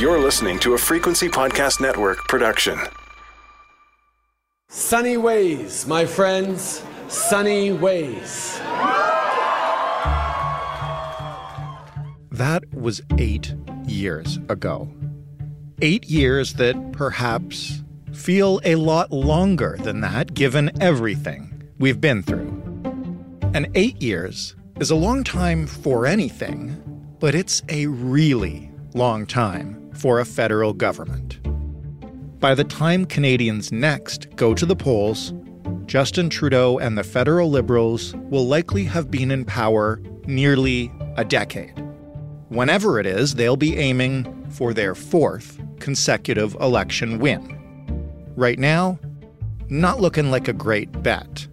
You're listening to a Frequency Podcast Network production. Sunny ways, my friends. Sunny ways. That was eight years ago. Eight years that perhaps feel a lot longer than that given everything we've been through. And eight years is a long time for anything, but it's a really long time for a federal government. By the time Canadians next go to the polls, Justin Trudeau and the federal Liberals will likely have been in power nearly a decade. Whenever it is, they'll be aiming for their fourth consecutive election win. Right now, not looking like a great bet.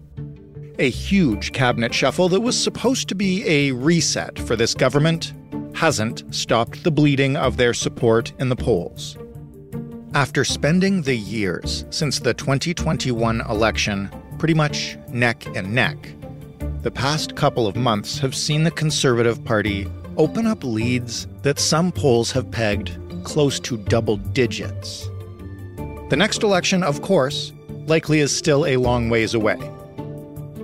A huge cabinet shuffle that was supposed to be a reset for this government hasn't stopped the bleeding of their support in the polls. After spending the years since the 2021 election pretty much neck and neck, the past couple of months have seen the Conservative Party open up leads that some polls have pegged close to double digits. The next election, of course, likely is still a long ways away.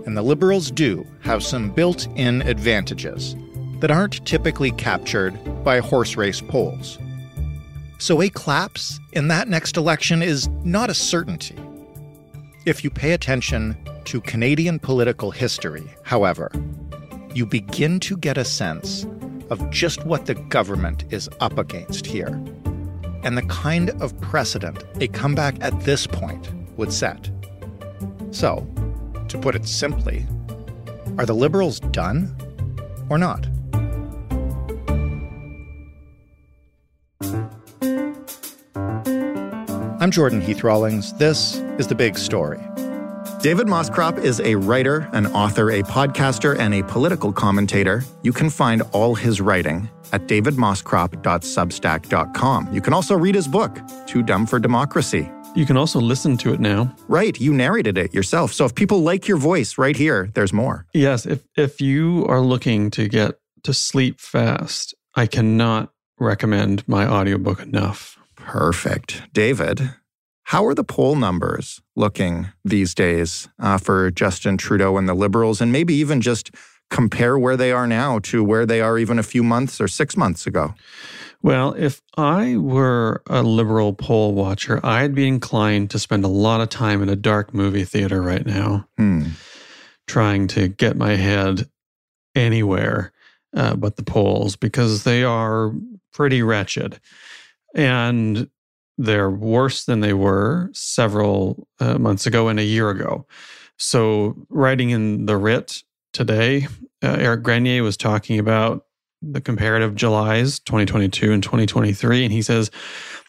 And the Liberals do have some built in advantages that aren't typically captured by horse race polls. So a collapse in that next election is not a certainty. If you pay attention to Canadian political history, however, you begin to get a sense of just what the government is up against here and the kind of precedent a comeback at this point would set. So, to put it simply, are the Liberals done or not? I'm Jordan Heath Rawlings. This is The Big Story. David Moscrop is a writer, an author, a podcaster, and a political commentator. You can find all his writing at davidmoscrop.substack.com. You can also read his book, Too Dumb for Democracy. You can also listen to it now. Right, you narrated it yourself. So if people like your voice right here, there's more. Yes, if if you are looking to get to sleep fast, I cannot recommend my audiobook enough. Perfect. David, how are the poll numbers looking these days uh, for Justin Trudeau and the Liberals, and maybe even just compare where they are now to where they are even a few months or six months ago? Well, if I were a liberal poll watcher, I'd be inclined to spend a lot of time in a dark movie theater right now, Hmm. trying to get my head anywhere uh, but the polls because they are pretty wretched. And they're worse than they were several uh, months ago and a year ago. So, writing in the Writ today, uh, Eric Grenier was talking about the comparative Julys 2022 and 2023. And he says,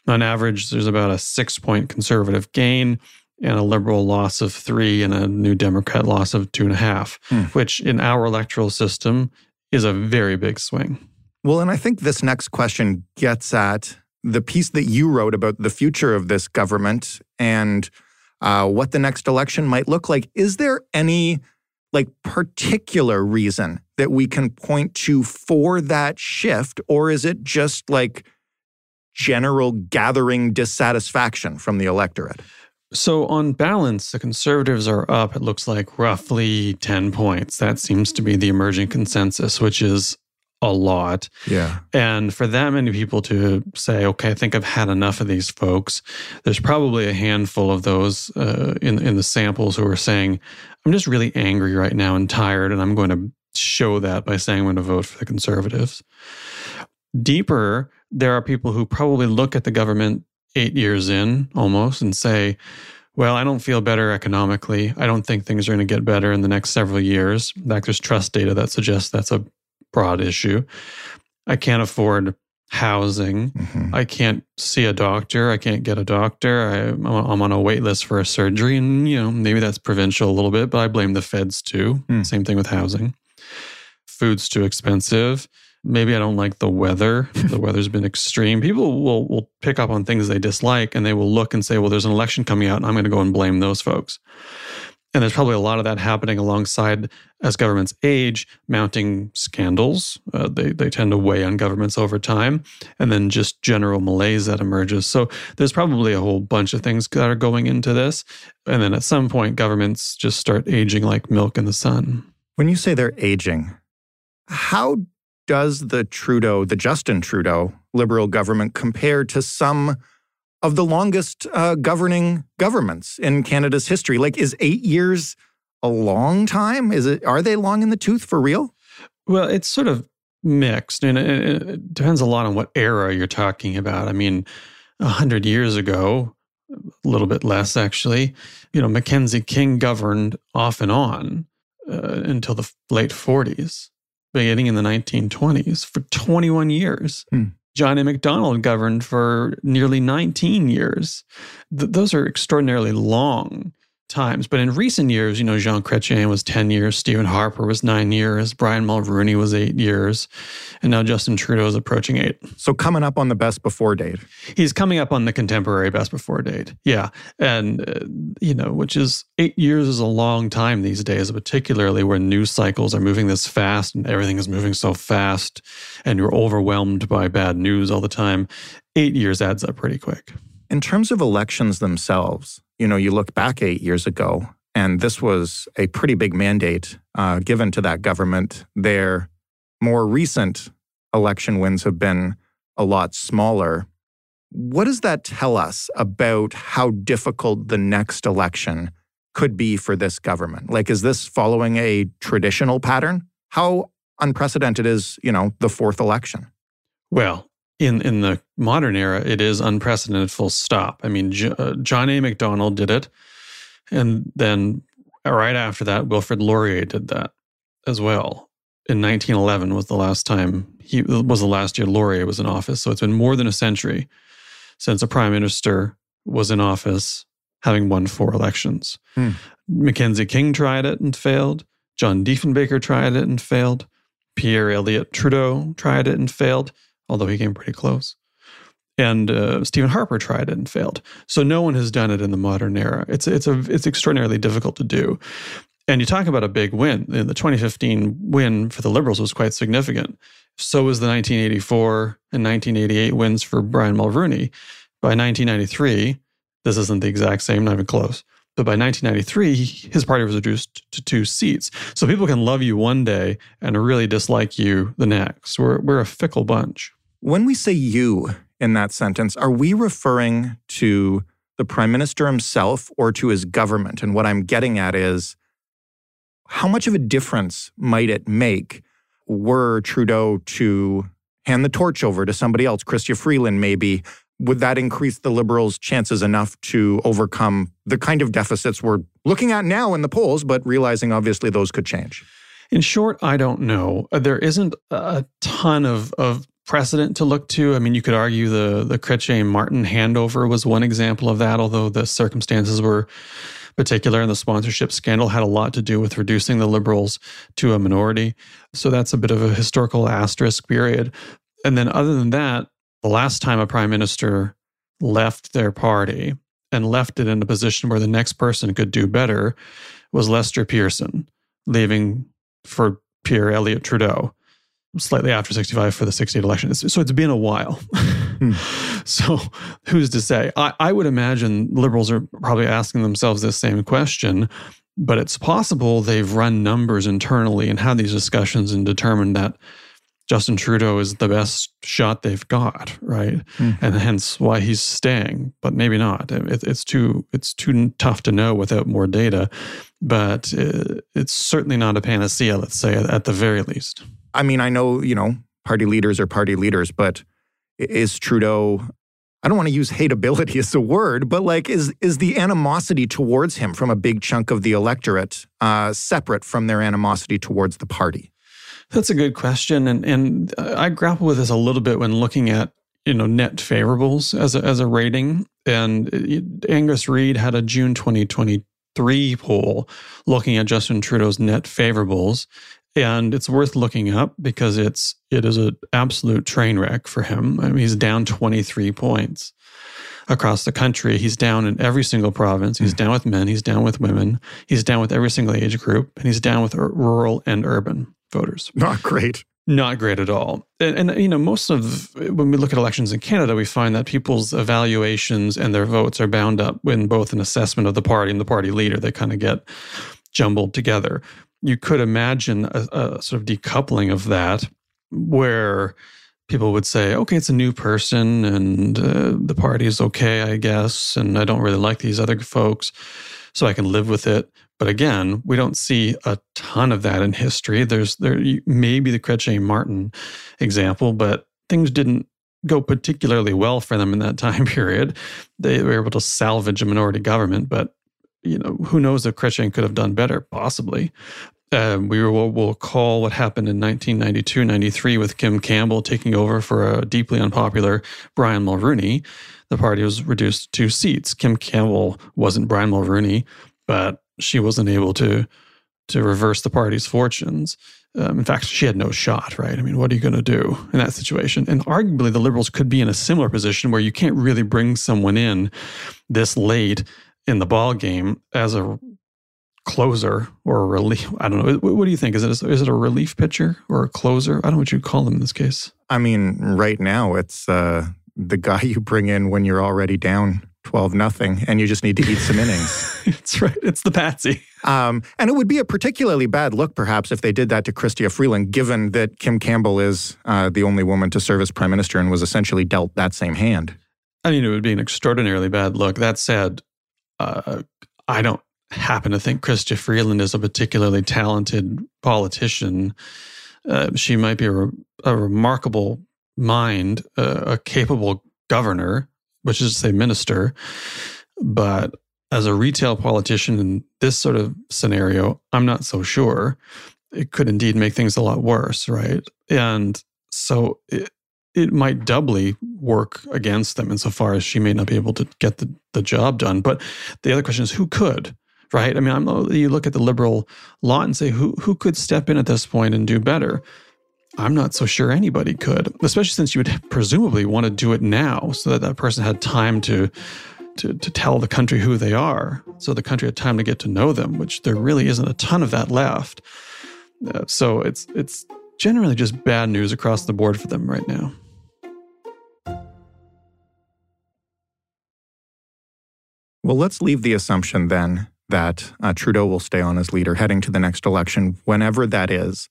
on average, there's about a six point conservative gain and a liberal loss of three and a new Democrat loss of two and a half, Hmm. which in our electoral system is a very big swing. Well, and I think this next question gets at the piece that you wrote about the future of this government and uh, what the next election might look like. Is there any like particular reason that we can point to for that shift, or is it just like general gathering dissatisfaction from the electorate? So, on balance, the conservatives are up, it looks like roughly 10 points. That seems to be the emerging consensus, which is a lot. Yeah. And for that many people to say, okay, I think I've had enough of these folks, there's probably a handful of those uh, in, in the samples who are saying, I'm just really angry right now and tired, and I'm going to show that by saying I'm going to vote for the conservatives. Deeper, there are people who probably look at the government eight years in almost and say, well, I don't feel better economically. I don't think things are going to get better in the next several years. In fact, there's trust data that suggests that's a broad issue. I can't afford housing. Mhm. I can't see a doctor. I can't get a doctor. I, I'm I'm on a wait list for a surgery. And, you know, maybe that's provincial a little bit, but I blame the feds too. Hmm. Same thing with housing. Food's too expensive. Maybe I don't like the weather. the weather's been extreme. People will, will pick up on things they dislike and they will look and say, well, there's an election coming out and I'm going to go and blame those folks. And there's probably a lot of that happening alongside as governments age, mounting scandals. Uh, they, they tend to weigh on governments over time, and then just general malaise that emerges. So there's probably a whole bunch of things that are going into this. And then at some point, governments just start aging like milk in the sun. When you say they're aging, how does the Trudeau, the Justin Trudeau Liberal government compare to some of the longest uh, governing governments in Canada's history? Like, is eight years a long time? Is it? Are they long in the tooth for real? Well, it's sort of mixed, and it, it depends a lot on what era you're talking about. I mean, a hundred years ago, a little bit less actually. You know, Mackenzie King governed off and on uh, until the late 40s beginning in the 1920s for 21 years. Hmm. John A. Macdonald governed for nearly 19 years. Th- those are extraordinarily long times. But in recent years, you know, Jean Chrétien was 10 years, Stephen Harper was nine years, Brian Mulroney was eight years, and now Justin Trudeau is approaching eight. So coming up on the best before date. He's coming up on the contemporary best before date. Yeah. And, uh, you know, which is eight years is a long time these days, particularly when news cycles are moving this fast and everything is moving so fast and you're overwhelmed by bad news all the time. Eight years adds up pretty quick. In terms of elections themselves, you know, you look back eight years ago, and this was a pretty big mandate uh, given to that government. Their more recent election wins have been a lot smaller. What does that tell us about how difficult the next election could be for this government? Like, is this following a traditional pattern? How unprecedented is, you know, the fourth election? Well, in in the modern era, it is unprecedented. Full stop. I mean, J- uh, John A. Macdonald did it, and then right after that, Wilfrid Laurier did that as well. In 1911 was the last time he was the last year Laurier was in office. So it's been more than a century since a prime minister was in office, having won four elections. Hmm. Mackenzie King tried it and failed. John Diefenbaker tried it and failed. Pierre Elliott Trudeau tried it and failed although he came pretty close. And uh, Stephen Harper tried it and failed. So no one has done it in the modern era. It's it's a it's extraordinarily difficult to do. And you talk about a big win. The 2015 win for the Liberals was quite significant. So was the 1984 and 1988 wins for Brian Mulroney. By 1993, this isn't the exact same, not even close. But by 1993, his party was reduced to two seats. So people can love you one day and really dislike you the next. We're, we're a fickle bunch. When we say you in that sentence, are we referring to the prime minister himself or to his government? And what I'm getting at is how much of a difference might it make were Trudeau to hand the torch over to somebody else, Chrystia Freeland maybe, would that increase the Liberals' chances enough to overcome the kind of deficits we're looking at now in the polls, but realizing obviously those could change? In short, I don't know. Uh, there isn't a ton of, of precedent to look to. I mean, you could argue the the Chrétien Martin handover was one example of that, although the circumstances were particular and the sponsorship scandal had a lot to do with reducing the liberals to a minority. So that's a bit of a historical asterisk period. And then other than that, the last time a prime minister left their party and left it in a position where the next person could do better was Lester Pearson, leaving for Pierre Elliott Trudeau slightly after 65 for the 68 election. So it's been a while. hmm. So who's to say? I, I would imagine liberals are probably asking themselves this same question, but it's possible they've run numbers internally and had these discussions and determined that Justin Trudeau is the best shot they've got, right? Mm-hmm. And hence why he's staying, but maybe not. It, it's too it's too tough to know without more data, but it, it's certainly not a panacea. Let's say at the very least. I mean, I know you know party leaders are party leaders, but is Trudeau? I don't want to use hateability as a word, but like, is is the animosity towards him from a big chunk of the electorate uh, separate from their animosity towards the party? That's a good question, and and uh, I grapple with this a little bit when looking at you know net favorables as a, as a rating. And uh, Angus Reid had a June 2023 poll looking at Justin Trudeau's net favorables, and it's worth looking up because it's it is an absolute train wreck for him. I mean, he's down 23 points. across the country. He's down in every single province. He's hmm. down with men. He's down with women. He's down with every single age group, and he's down with rural and urban voters. Not great. Not great at all. And, and, you know, most of when we look at elections in Canada, we find that people's evaluations and their votes are bound up in both an assessment of the party and the party leader. They kind of get jumbled together. You could imagine a, a sort of decoupling of that where people would say, okay, it's a new person and uh, the party is okay, I guess, and I don't really like these other folks, so I can live with it. But again, we don't see a ton of that in history. There's there maybe the Chrétien Martin example, but things didn't go particularly well for them in that time period. They were able to salvage a minority government, but you know who knows if Chrétien could have done better, possibly. Um, we will will call what happened in 1992 93 with Kim Campbell taking over for a deeply unpopular Brian Mulroney. The party was reduced to two seats. Kim Campbell wasn't Brian Mulroney, but she wasn't able to to reverse the party's fortunes. Um, in fact, she had no shot, right? I mean, what are you going to do in that situation? And arguably, the liberals could be in a similar position where you can't really bring someone in this late in the ball game as a closer or a relief. I don't know. What do you think? Is it a, is it a relief pitcher or a closer? I don't know what you call them in this case. I mean, right now it's uh, the guy you bring in when you're already down 12 nothing and you just need to eat some innings. That's right. It's the patsy. Um, and it would be a particularly bad look, perhaps, if they did that to Chrystia Freeland, given that Kim Campbell is uh, the only woman to serve as prime minister and was essentially dealt that same hand. I mean, it would be an extraordinarily bad look. That said, uh, I don't happen to think Chrystia Freeland is a particularly talented politician. Uh, she might be a, a remarkable mind, uh, a capable governor, which is to say minister. But as a retail politician in this sort of scenario, I'm not so sure. It could indeed make things a lot worse, right? And so it, it might doubly work against them insofar as she may not be able to get the, the job done. But the other question is who could? right? I mean, I'm, you look at the liberal lot and say, who who could step in at this point and do better? I'm not so sure anybody could, especially since you would presumably want to do it now, so that that person had time to to to tell the country who they are, so the country had time to get to know them, which there really isn't a ton of that left. Uh, so it's it's generally just bad news across the board for them right now. Well, let's leave the assumption then that uh, Trudeau will stay on as leader heading to the next election, whenever that is.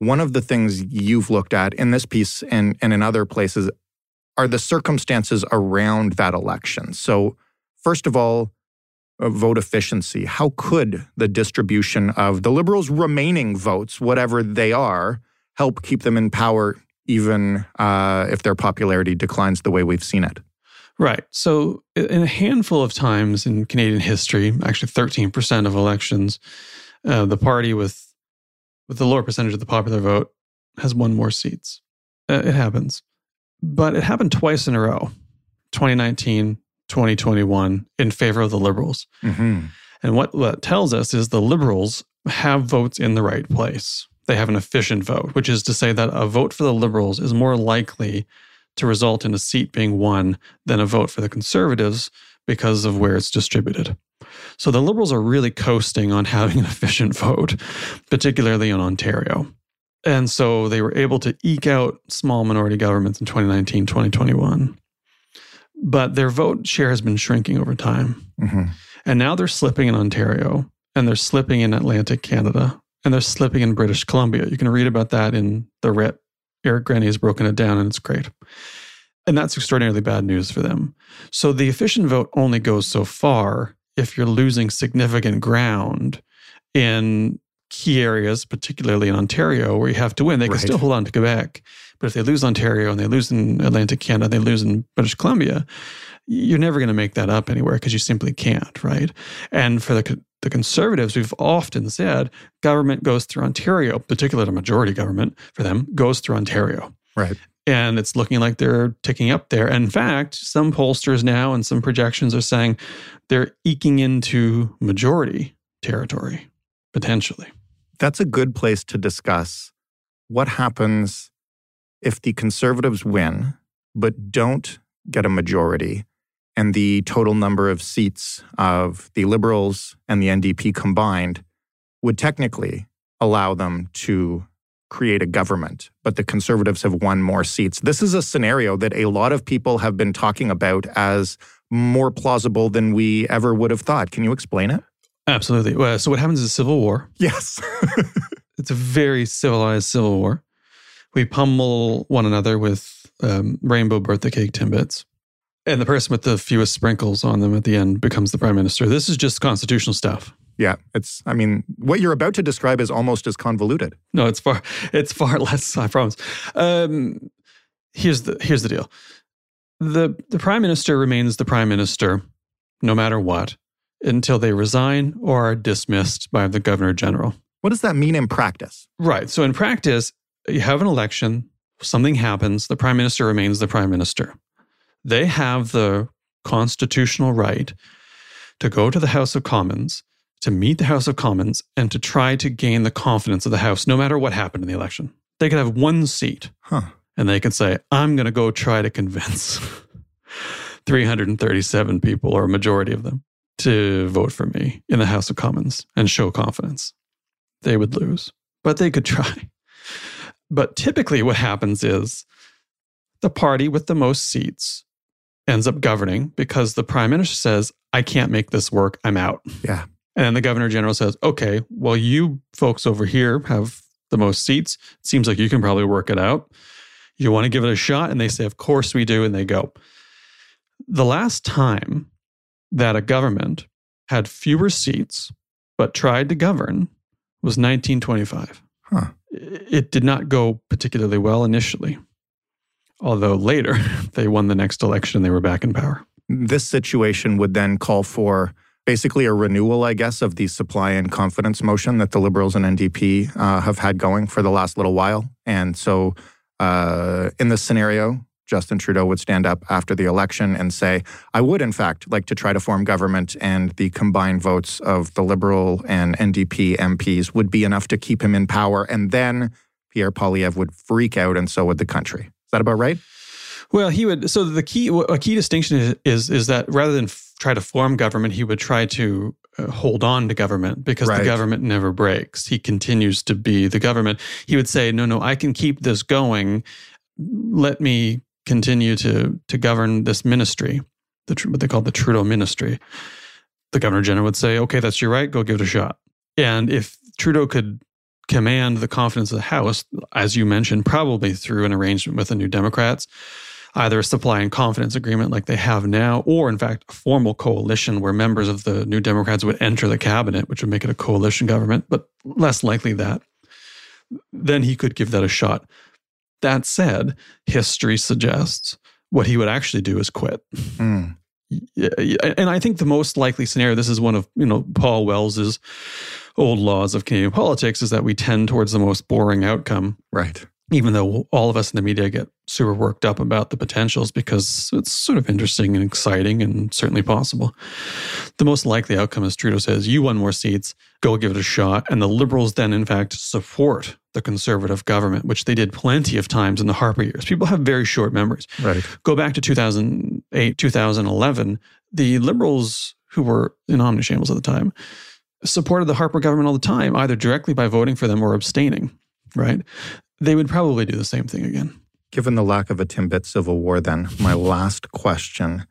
One of the things you've looked at in this piece and, and in other places are the circumstances around that election. So, first of all, uh, vote efficiency. How could the distribution of the Liberals' remaining votes, whatever they are, help keep them in power, even uh, if their popularity declines the way we've seen it? Right. So, in a handful of times in Canadian history, actually 13% of elections, uh, the party with with the lower percentage of the popular vote has won more seats. Uh, it happens. But it happened twice in a row 2019, 2021, in favor of the Liberals. Mm-hmm. And what that tells us is the Liberals have votes in the right place. They have an efficient vote, which is to say that a vote for the Liberals is more likely to result in a seat being won than a vote for the Conservatives because of where it's distributed. So the Liberals are really coasting on having an efficient vote, particularly in Ontario. And so they were able to eke out small minority governments in 2019, 2021. But their vote share has been shrinking over time. Mm-hmm. And now they're slipping in Ontario and they're slipping in Atlantic Canada and they're slipping in British Columbia. You can read about that in the Writ Eric Grenier has broken it down and it's great. And that's extraordinarily bad news for them. So the efficient vote only goes so far if you're losing significant ground in key areas, particularly in Ontario, where you have to win. They can right. still hold on to Quebec. But if they lose Ontario and they lose in Atlantic Canada, they lose in British Columbia, you're never going to make that up anywhere because you simply can't, right? And for the the conservatives, we've often said government goes through Ontario, particularly the majority government for them, goes through Ontario. Right. And it's looking like they're ticking up there. In fact, some pollsters now and some projections are saying they're eking into majority territory, potentially. That's a good place to discuss what happens if the conservatives win, but don't get a majority and the total number of seats of the Liberals and the NDP combined would technically allow them to create a government, but the Conservatives have won more seats. This is a scenario that a lot of people have been talking about as more plausible than we ever would have thought. Can you explain it? Absolutely. Well, so what happens is a civil war. Yes. it's a very civilized civil war. We pummel one another with um, rainbow birthday cake timbits. And the person with the fewest sprinkles on them at the end becomes the prime minister. This is just constitutional stuff. Yeah, it's. I mean, what you're about to describe is almost as convoluted. No, it's far. It's far less. I promise. Um, here's the here's the deal. the The prime minister remains the prime minister, no matter what, until they resign or are dismissed by the governor general. What does that mean in practice? Right. So in practice, you have an election. Something happens. The prime minister remains the prime minister. They have the constitutional right to go to the House of Commons to meet the House of Commons and to try to gain the confidence of the House, no matter what happened in the election. They could have one seat Huh. and they could say, I'm going to go try to convince 337 people or a majority of them to vote for me in the House of Commons and show confidence. They would lose, but they could try. But typically, what happens is the party with the most seats ends up governing because the prime minister says, I can't make this work. I'm out. Yeah. And then the governor general says, okay, well, you folks over here have the most seats. It seems like you can probably work it out. You want to give it a shot? And they say, of course we do. And they go. The last time that a government had fewer seats but tried to govern was 1925. Huh. It did not go particularly well initially, although later they won the next election and they were back in power. This situation would then call for basically a renewal, I guess, of the supply and confidence motion that the Liberals and NDP uh, have had going for the last little while. And so, uh, in this scenario, Justin Trudeau would stand up after the election and say, I would, in fact, like to try to form government, and the combined votes of the Liberal and NDP MPs would be enough to keep him in power. And then Pierre Poilievre would freak out, and so would the country. Is that about right? Well, he would. So the key, a key distinction is is, is that rather than f- try to form government, he would try to uh, hold on to government because Right. the government never breaks. He continues to be the government. He would say, "No, no, I can keep this going. Let me continue to to govern this ministry, the Tr- what they call the Trudeau ministry." The governor general would say, "Okay, that's your right. Go give it a shot." And if Trudeau could command the confidence of the House, as you mentioned, probably through an arrangement with the New Democrats, either a supply and confidence agreement like they have now, or in fact, a formal coalition where members of the New Democrats would enter the cabinet, which would make it a coalition government, but less likely that. Then he could give that a shot. That said, history suggests what he would actually do is quit. Hmm. Yeah, and I think the most likely scenario, this is one of you know Paul Wells's old laws of Canadian politics, is that we tend towards the most boring outcome Right. Even though all of us in the media get super worked up about the potentials because it's sort of interesting and exciting and certainly possible. The most likely outcome is Trudeau says, You won more seats, go give it a shot. And the Liberals then, in fact, support the Conservative government, which they did plenty of times in the Harper years. People have very short memories. Right. Go back to 2008, 2011, the Liberals, who were in omnishambles at the time, supported the Harper government all the time, either directly by voting for them or abstaining, right? They would probably do the same thing again. Given the lack of a Timbit civil war, then, my last question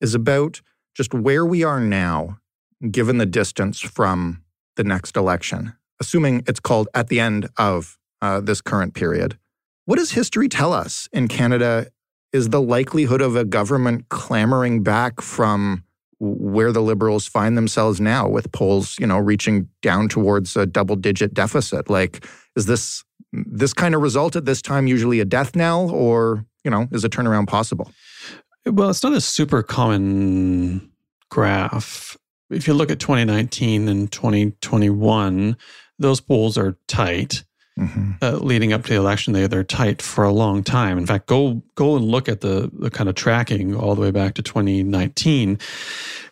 is about just where we are now, given the distance from the next election, assuming it's called at the end of uh, this current period. What does history tell us in Canada? Is the likelihood of a government clamoring back from where the Liberals find themselves now, with polls, you know, reaching down towards a double-digit deficit? Like, is this this kind of result at this time usually a death knell, or you know, is a turnaround possible? Well, it's not a super common graph. If you look at 2019 and 2021, those polls are tight. Mm-hmm. uh, leading up to the election, they they're tight for a long time. In fact, go go and look at the the kind of tracking all the way back to 2019.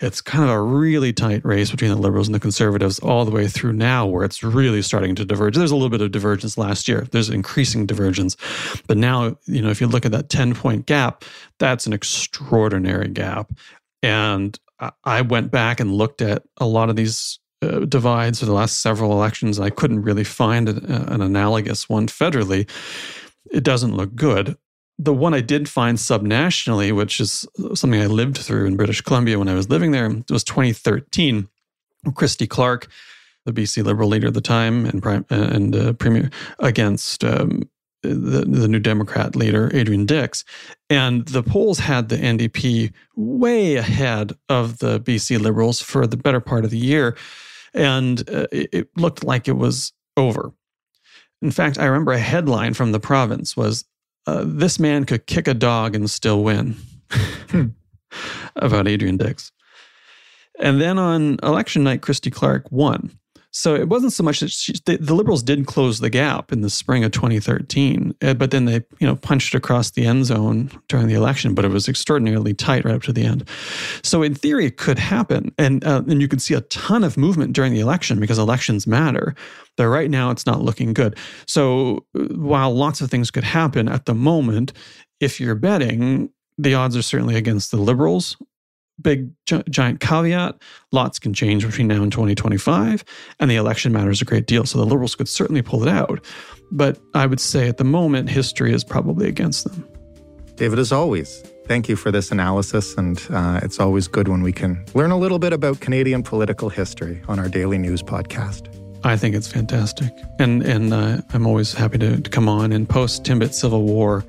It's kind of a really tight race between the Liberals and the Conservatives all the way through now, where it's really starting to diverge. There's a little bit of divergence last year. There's increasing divergence, but now you know if you look at that 10 point gap, that's an extraordinary gap. And I went back and looked at a lot of these uh, divides for the last several elections. I couldn't really find a, an analogous one federally. It doesn't look good. The one I did find subnationally, which is something I lived through in British Columbia when I was living there, was 2013. Christy Clark, the BC Liberal leader at the time and prime, and uh, premier, against um, the, the new Democrat leader, Adrian Dix. And the polls had the NDP way ahead of the BC Liberals for the better part of the year. And uh, it, looked like it was over. In fact, I remember a headline from the province was, uh, This man could kick a dog and still win hmm. about Adrian Dix. And then on election night, Christy Clark won. So it wasn't so much that she, the, the, liberals did close the gap in the spring of 2013, uh, but then they you know punched across the end zone during the election. But it was extraordinarily tight right up to the end. So in theory, it could happen, and uh, and you could see a ton of movement during the election because elections matter. But right now, it's not looking good. So uh, while lots of things could happen at the moment, if you're betting, the odds are certainly against the liberals big gi- giant caveat lots can change between now and 2025 and the election matters a great deal so the liberals could certainly pull it out but i would say at the moment history is probably against them david as always thank you for this analysis and uh, it's always good when we can learn a little bit about canadian political history on our daily news podcast I think it's fantastic, and and uh, I'm always happy to, to come on and post Timbit Civil War.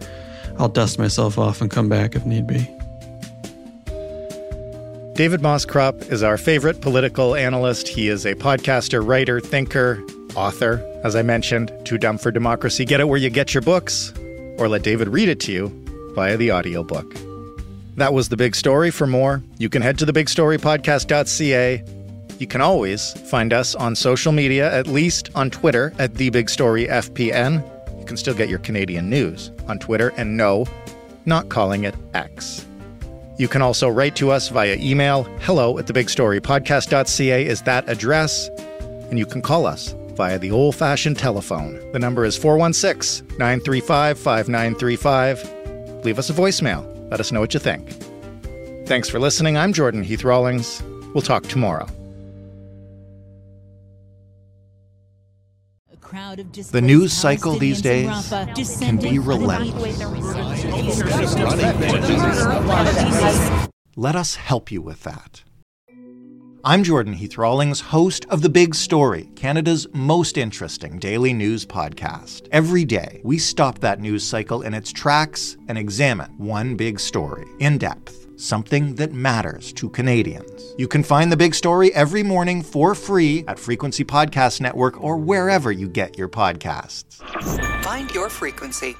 I'll dust myself off and come back if need be. David Moscrop is our favorite political analyst. He is a podcaster, writer, thinker, author, as I mentioned, Too Dumb for Democracy. Get it where you get your books, or let David read it to you via the audiobook. That was the big story. For more, you can head to thebigstorypodcast.ca. You can always find us on social media, at least on Twitter at The Big Story FPN. You can still get your Canadian news on Twitter, and no, not calling it X. You can also write to us via email. Hello at thebigstorypodcast.ca is that address. And you can call us via the old fashioned telephone. The number is 416 935 5935. Leave us a voicemail. Let us know what you think. Thanks for listening. I'm Jordan Heath Rawlings. We'll talk tomorrow. The news cycle these days can be relentless. Let us help you with that. I'm Jordan Heath Rawlings, host of The Big Story, Canada's most interesting daily news podcast. Every day, we stop that news cycle in its tracks and examine one big story in depth something that matters to Canadians. You can find the big story every morning for free at Frequency Podcast Network or wherever you get your podcasts. Find your frequency.